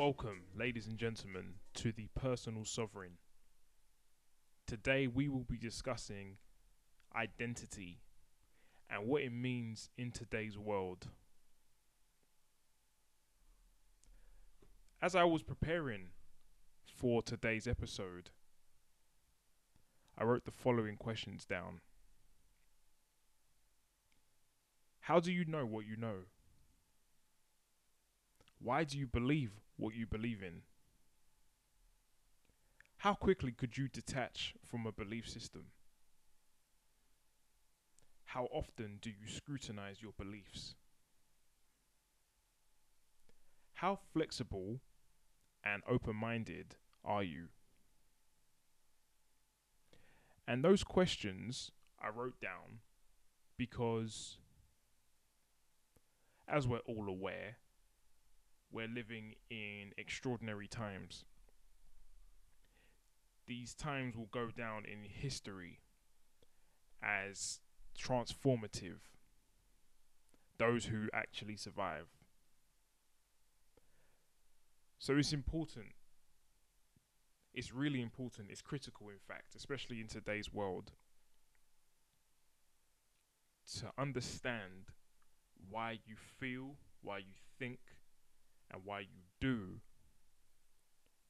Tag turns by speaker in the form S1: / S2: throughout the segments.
S1: Welcome, ladies and gentlemen, to the Personal Sovereign. Today we will be discussing identity and what it means in today's world. As I was preparing for today's episode, I wrote the following questions down. How do you know what you know? Why do you believe what you believe in? How quickly could you detach from a belief system? How often do you scrutinize your beliefs? How flexible and open minded are you? And those questions I wrote down because, as we're all aware, we're living in extraordinary times. These times will go down in history as transformative. Those who actually survive. So it's important. It's really important. It's critical, in fact, especially in today's world, to understand why you feel, why you think, and why you do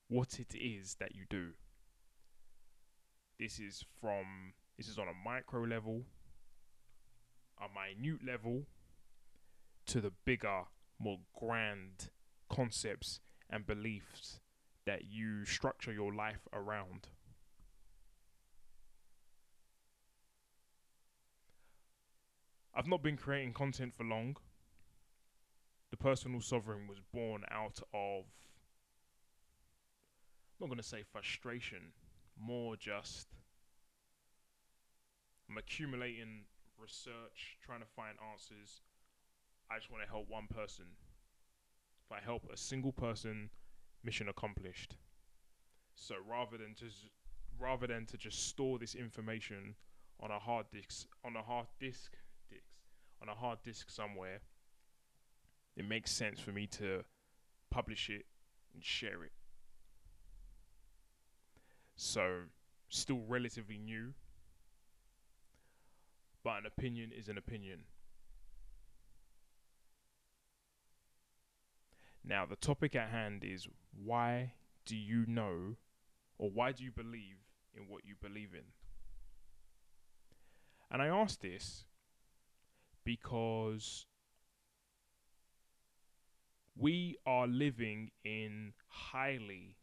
S1: what it is that you do. This is from this is on a micro level, a minute level, to the bigger, more grand concepts and beliefs that you structure your life around. I've not been creating content for long the personal sovereign was born out of I'm not going to say frustration, more just I'm accumulating research, trying to find answers. I just want to help one person. If I help a single person, mission accomplished. So rather than just rather than to just store this information on a hard disk on a hard disk disk on a hard disk somewhere it makes sense for me to publish it and share it. So, still relatively new, but an opinion is an opinion. Now, the topic at hand is why do you know or why do you believe in what you believe in? And I ask this because we are living in highly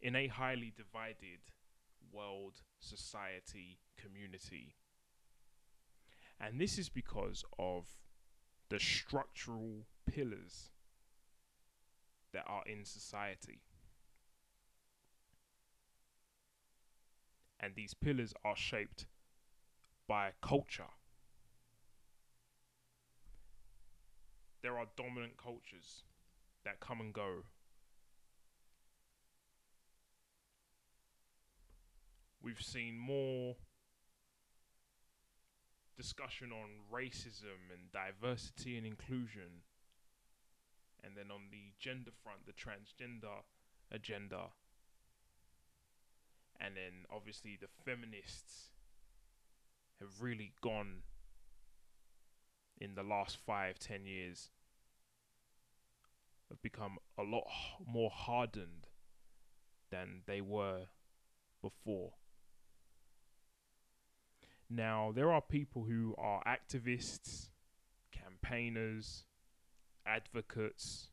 S1: in a highly divided world, society, community. And this is because of the structural pillars that are in society. And these pillars are shaped by culture. There are dominant cultures that come and go. We've seen more discussion on racism and diversity and inclusion. And then on the gender front, the transgender agenda. And then obviously the feminists have really gone in the last five, ten years have become a lot more hardened than they were before. Now, there are people who are activists, campaigners, advocates,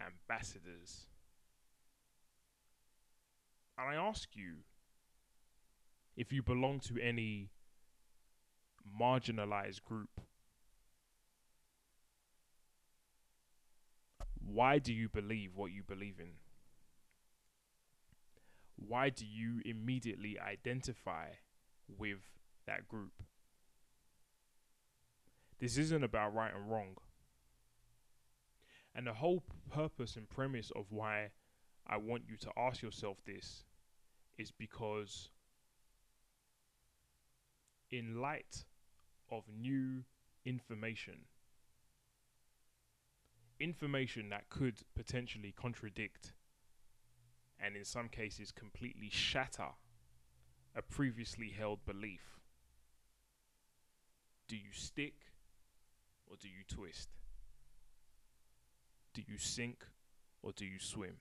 S1: ambassadors. And I ask you if you belong to any marginalized group Why do you believe what you believe in? Why do you immediately identify with that group? This isn't about right and wrong. And the whole purpose and premise of why I want you to ask yourself this is because, in light of new information, information that could potentially contradict and in some cases completely shatter a previously held belief. Do you stick or do you twist? Do you sink or do you swim?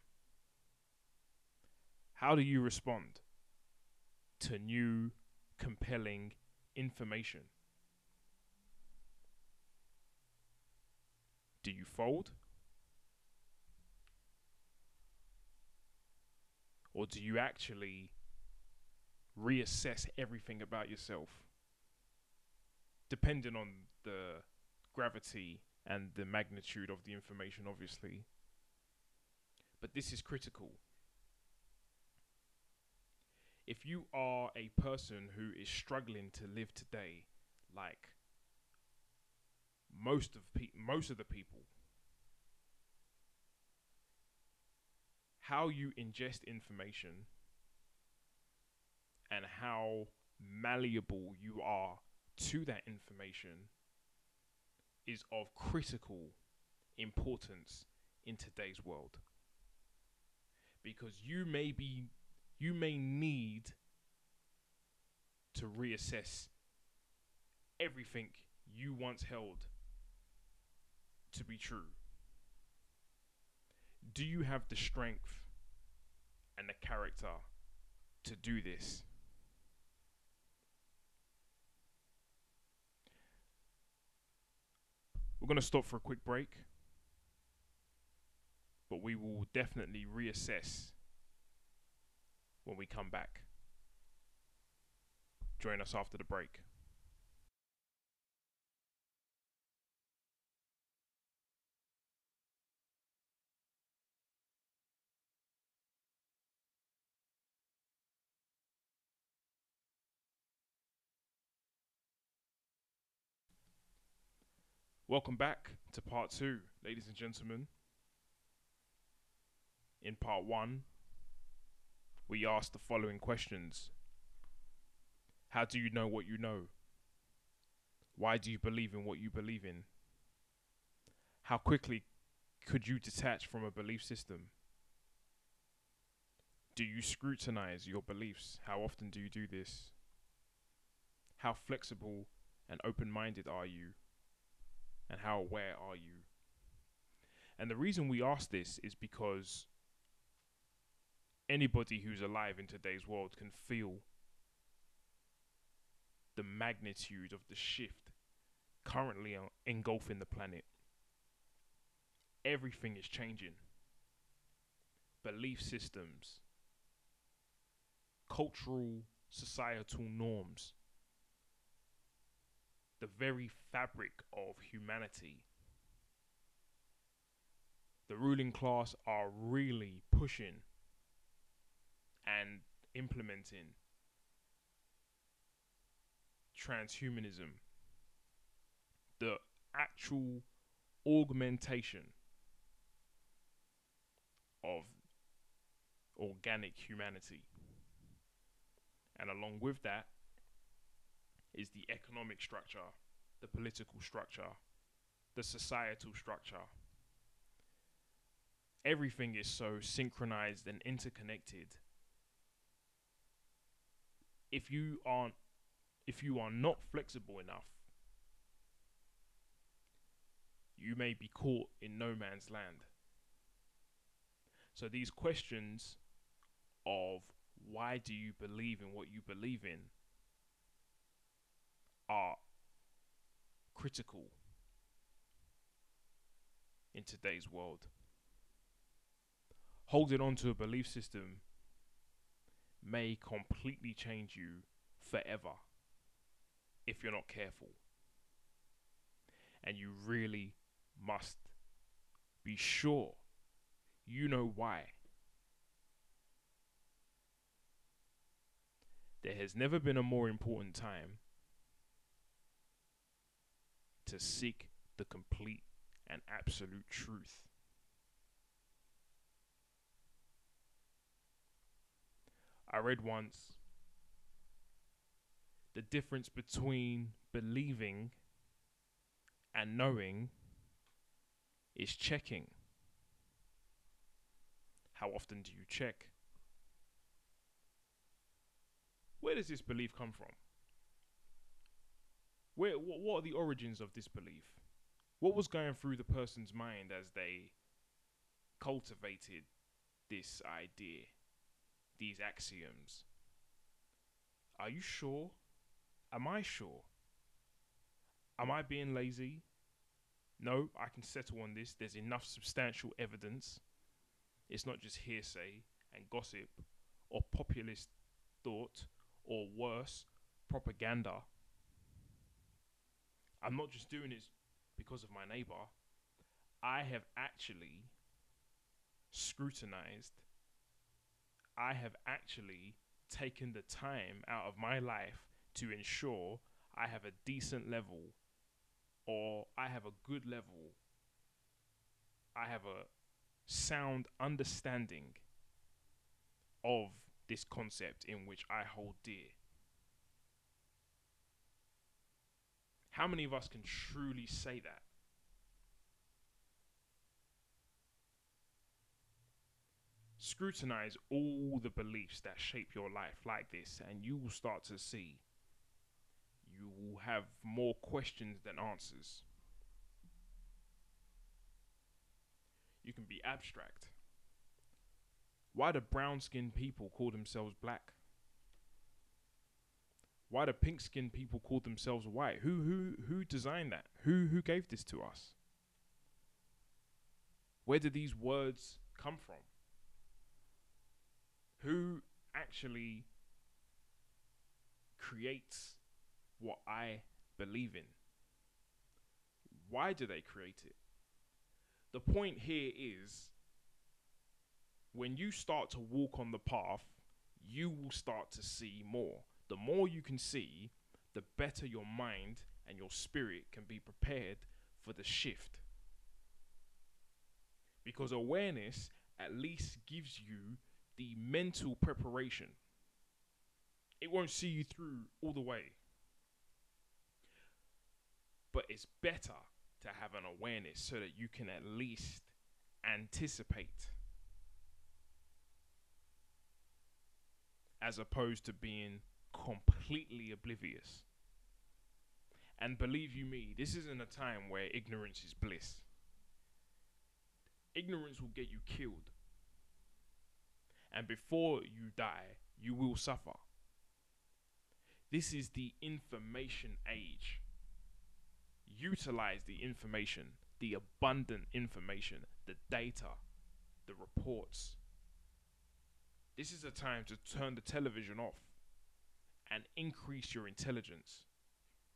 S1: How do you respond to new, compelling information? Do you fold? Or do you actually reassess everything about yourself? Depending on the gravity and the magnitude of the information, obviously. But this is critical. If you are a person who is struggling to live today like most of pe- most of the people. How you ingest information and how malleable you are to that information is of critical importance in today's world. Because you may be you may need to reassess everything you once held to be true? Do you have the strength and the character to do this? We're going to stop for a quick break, but we will definitely reassess when we come back. Join us after the break. Welcome back to part two, ladies and gentlemen. In part one, we asked the following questions How do you know what you know? Why do you believe in what you believe in? How quickly could you detach from a belief system? Do you scrutinize your beliefs? How often do you do this? How flexible and open minded are you? And how aware are you? And the reason we ask this is because anybody who's alive in today's world can feel the magnitude of the shift currently engulfing the planet. Everything is changing. Belief systems, cultural, societal norms, the very fabric of humanity. The ruling class are really pushing and implementing transhumanism, the actual augmentation of organic humanity. And along with that, is the economic structure, the political structure, the societal structure. Everything is so synchronized and interconnected. If you aren't if you are not flexible enough, you may be caught in no man's land. So these questions of why do you believe in what you believe in are critical in today's world. Holding on to a belief system may completely change you forever if you're not careful. And you really must be sure you know why. There has never been a more important time to seek the complete and absolute truth. I read once the difference between believing and knowing is checking. How often do you check? Where does this belief come from? Where what, what are the origins of this belief? What was going through the person's mind as they cultivated this idea, these axioms? Are you sure? Am I sure? Am I being lazy? No, I can settle on this. There's enough substantial evidence. It's not just hearsay and gossip or populist thought or worse, propaganda. I'm not just doing this because of my neighbor. I have actually scrutinized. I have actually taken the time out of my life to ensure I have a decent level or I have a good level. I have a sound understanding of this concept in which I hold dear. How many of us can truly say that? Scrutinize all the beliefs that shape your life like this, and you will start to see you will have more questions than answers. You can be abstract. Why do brown skinned people call themselves black? Why do pink skinned people call themselves white? Who who who designed that? Who who gave this to us? Where did these words come from? Who actually creates what I believe in? Why do they create it? The point here is when you start to walk on the path, you will start to see more. The more you can see, the better your mind and your spirit can be prepared for the shift. Because awareness at least gives you the mental preparation. It won't see you through all the way. But it's better to have an awareness so that you can at least anticipate as opposed to being completely oblivious. And believe you me, this isn't a time where ignorance is bliss. Ignorance will get you killed. And before you die, you will suffer. This is the information age. Utilize the information, the abundant information, the data, the reports. This is a time to turn the television off and increase your intelligence.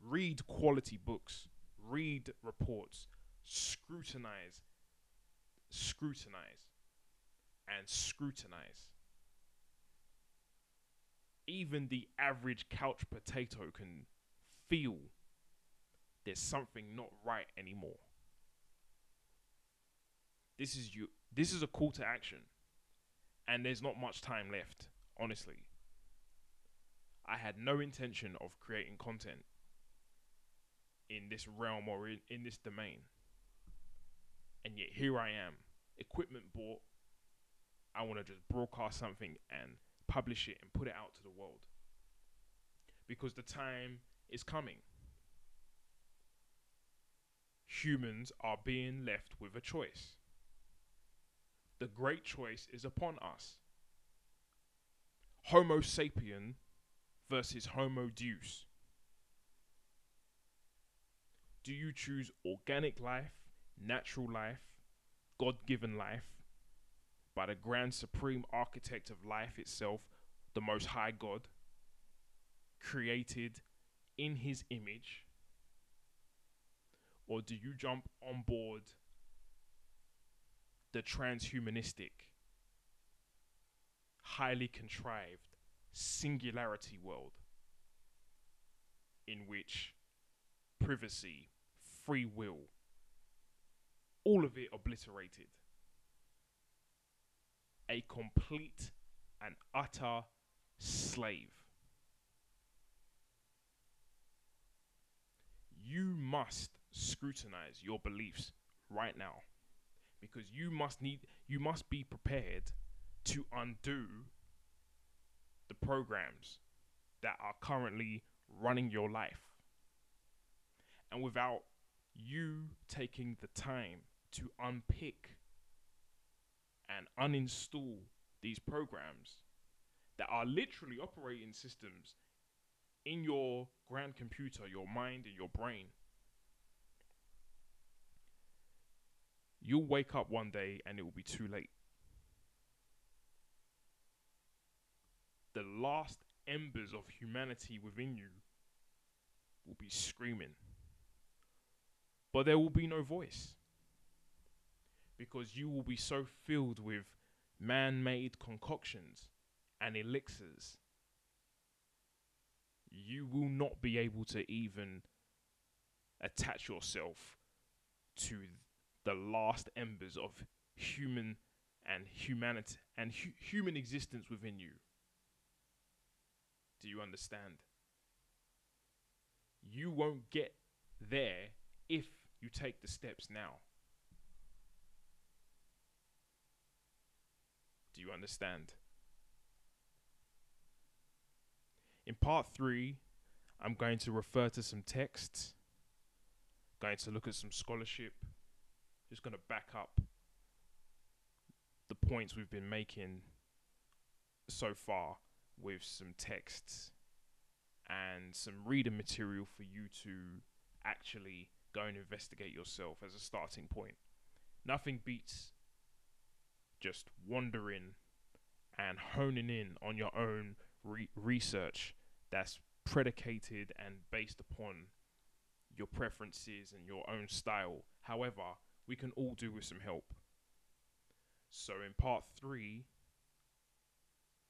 S1: Read quality books, read reports, scrutinize, scrutinize, and scrutinize. Even the average couch potato can feel there's something not right anymore. This is you this is a call to action. And there's not much time left, honestly. I had no intention of creating content in this realm or in, in this domain. And yet here I am, equipment bought. I want to just broadcast something and publish it and put it out to the world. Because the time is coming. Humans are being left with a choice. The great choice is upon us. Homo sapien versus Homo Deus? Do you choose organic life, natural life, God given life, by the grand supreme architect of life itself, the Most High God, created in His image? Or do you jump on board the transhumanistic, highly contrived, singularity world in which privacy, free will, all of it obliterated. A complete and utter slave. You must scrutinize your beliefs right now. because you must need you must be prepared to undo the programs that are currently running your life. And without you taking the time to unpick and uninstall these programs that are literally operating systems in your grand computer, your mind, and your brain. You'll wake up one day and it will be too late. The last embers of humanity within you will be screaming. But there will be no voice. Because you will be so filled with man made concoctions and elixirs, you will not be able to even attach yourself to the last embers of human and humanity and hu- human existence within you. Do you understand? You won't get there if you take the steps now. Do you understand? In part three, I'm going to refer to some texts, going to look at some scholarship, just going to back up the points we've been making so far with some texts and some reading material for you to actually go and investigate yourself as a starting point. Nothing beats just wandering and honing in on your own re- research that's predicated and based upon your preferences and your own style. However, we can all do with some help. So, in part three,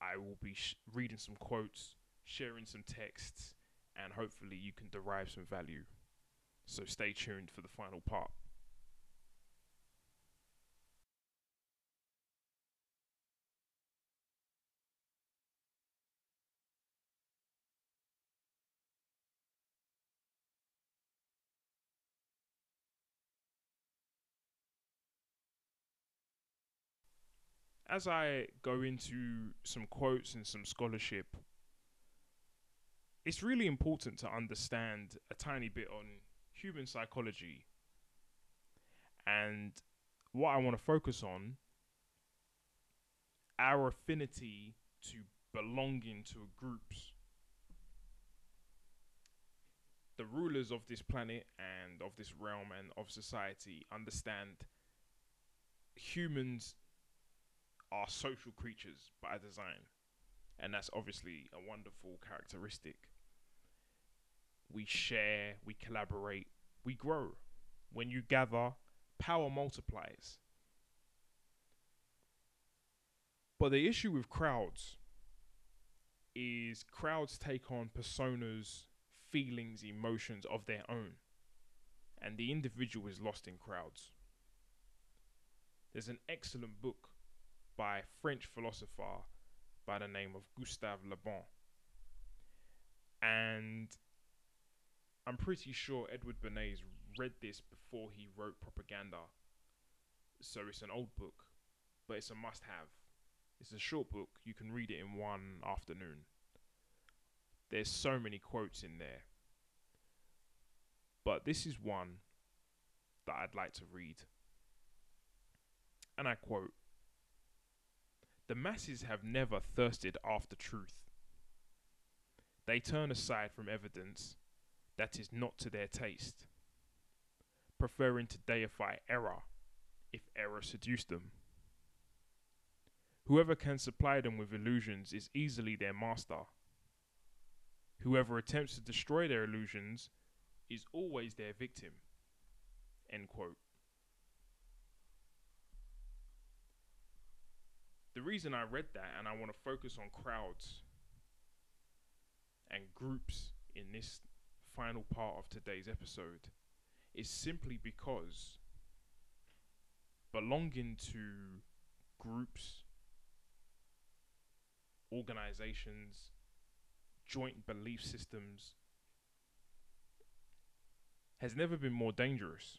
S1: I will be sh- reading some quotes, sharing some texts, and hopefully you can derive some value. So, stay tuned for the final part. As I go into some quotes and some scholarship, it's really important to understand a tiny bit on human psychology. And what I want to focus on our affinity to belonging to groups. The rulers of this planet and of this realm and of society understand humans are social creatures by design. And that's obviously a wonderful characteristic. We share, we collaborate, we grow. When you gather, power multiplies. But the issue with crowds is crowds take on personas, feelings, emotions of their own. And the individual is lost in crowds. There's an excellent book by a French philosopher by the name of Gustave Le Bon. And I'm pretty sure Edward Bernays read this before he wrote Propaganda. So it's an old book, but it's a must have. It's a short book, you can read it in one afternoon. There's so many quotes in there. But this is one that I'd like to read. And I quote the masses have never thirsted after truth. They turn aside from evidence that is not to their taste, preferring to deify error if error seduced them. Whoever can supply them with illusions is easily their master. Whoever attempts to destroy their illusions is always their victim. End quote. The reason I read that and I want to focus on crowds and groups in this final part of today's episode is simply because belonging to groups, organizations, joint belief systems has never been more dangerous.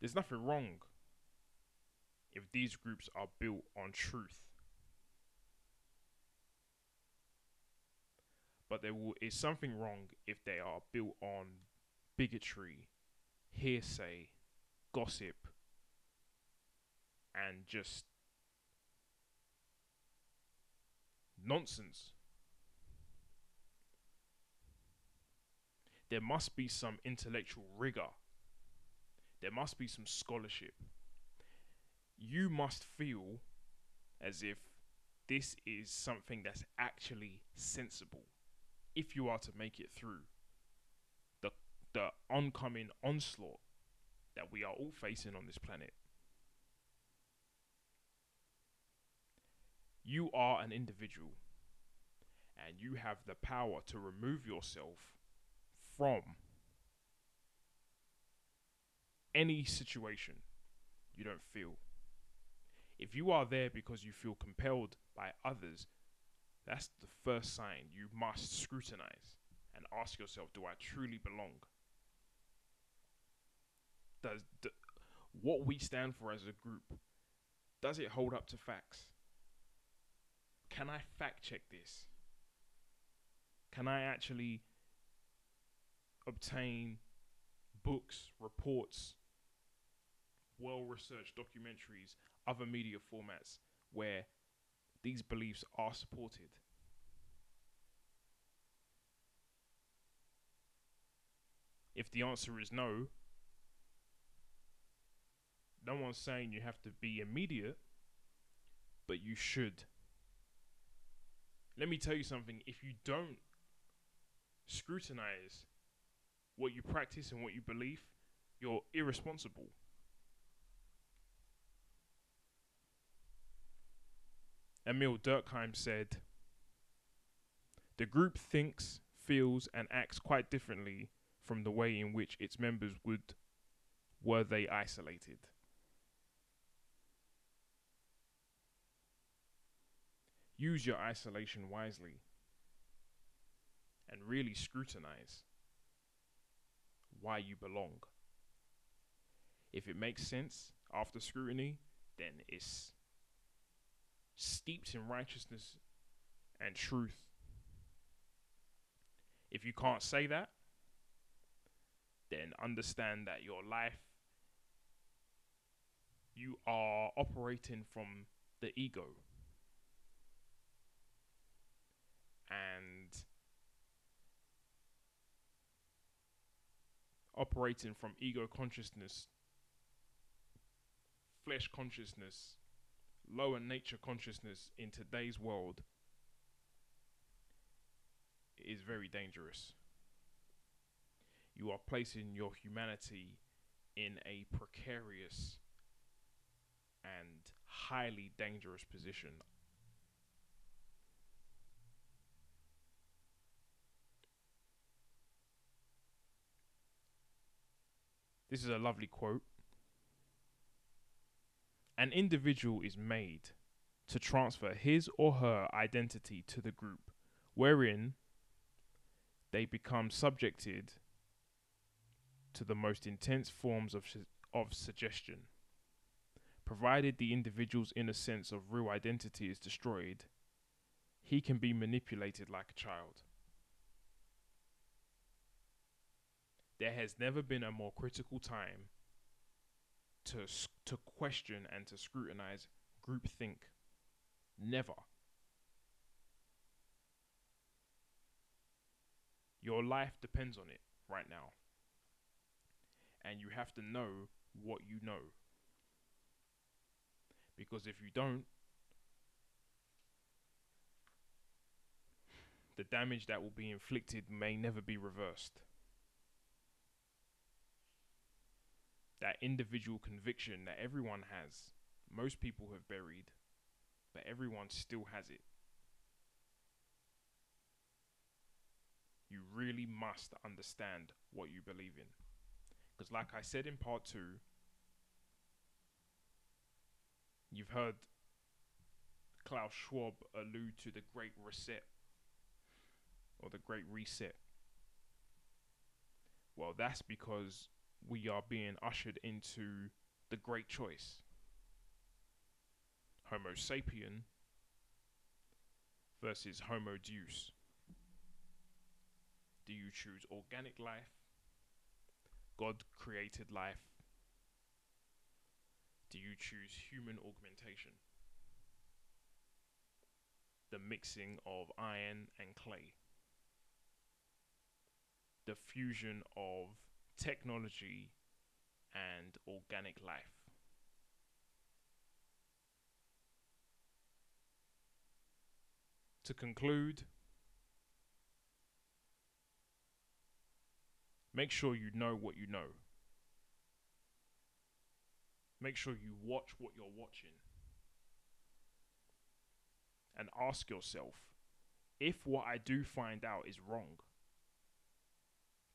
S1: There's nothing wrong if these groups are built on truth. But there will, is something wrong if they are built on bigotry, hearsay, gossip, and just nonsense. There must be some intellectual rigor. There must be some scholarship. You must feel as if this is something that's actually sensible if you are to make it through the the oncoming onslaught that we are all facing on this planet. You are an individual and you have the power to remove yourself from any situation you don't feel. If you are there because you feel compelled by others, that's the first sign you must scrutinize and ask yourself do I truly belong? Does d- what we stand for as a group does it hold up to facts? Can I fact check this? Can I actually obtain books, reports, well researched documentaries, other media formats where these beliefs are supported. If the answer is no, no one's saying you have to be immediate, but you should. Let me tell you something if you don't scrutinize what you practice and what you believe, you're irresponsible. Émile Durkheim said, The group thinks, feels, and acts quite differently from the way in which its members would were they isolated. Use your isolation wisely and really scrutinize why you belong. If it makes sense after scrutiny, then it's steeped in righteousness and truth. If you can't say that, then understand that your life, you are operating from the ego. And operating from ego consciousness, flesh consciousness, lower nature consciousness in today's world is very dangerous. You are placing your humanity in a precarious and highly dangerous position. This is a lovely quote an individual is made to transfer his or her identity to the group, wherein they become subjected to the most intense forms of, su- of suggestion. Provided the individual's inner sense of real identity is destroyed, he can be manipulated like a child. There has never been a more critical time to to question and to scrutinize groupthink. Never. Your life depends on it right now. And you have to know what you know. Because if you don't, the damage that will be inflicted may never be reversed. That individual conviction that everyone has, most people have buried, but everyone still has it. You really must understand what you believe in. Because, like I said in part two, you've heard Klaus Schwab allude to the Great Reset or the Great Reset. Well, that's because we are being ushered into the great choice. Homo sapien versus Homo deus. Do you choose organic life, God created life? Do you choose human augmentation? The mixing of iron and clay. The fusion of technology and organic life. To conclude, make sure you know what you know. Make sure you watch what you're watching. And ask yourself if what I do find out is wrong,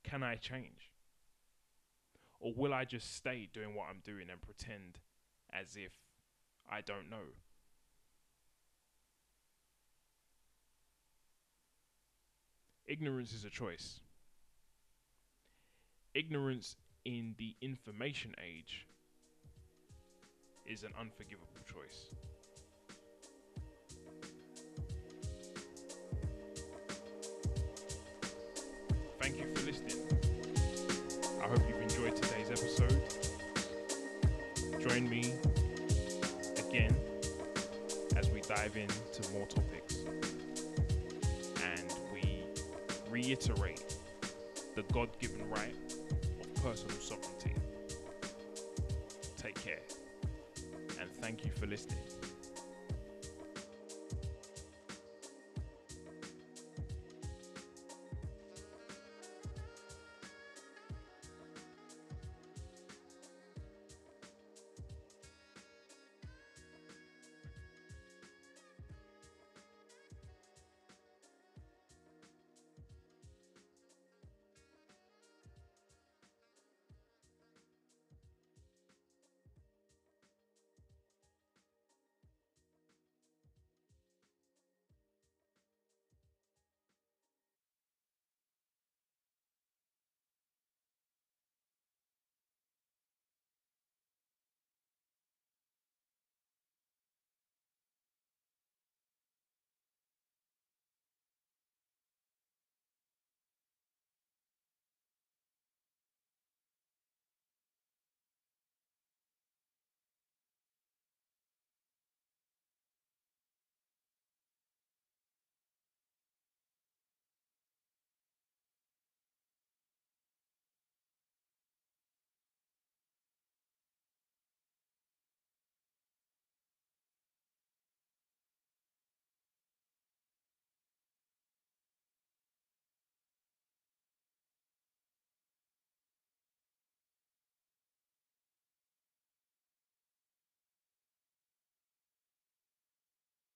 S1: can I change? Or will I just stay doing what I'm doing and pretend as if I don't know? Ignorance is a choice. Ignorance in the information age is an unforgivable choice. Dive into more topics and we reiterate the God given right of personal sovereignty. Take care and thank you for listening.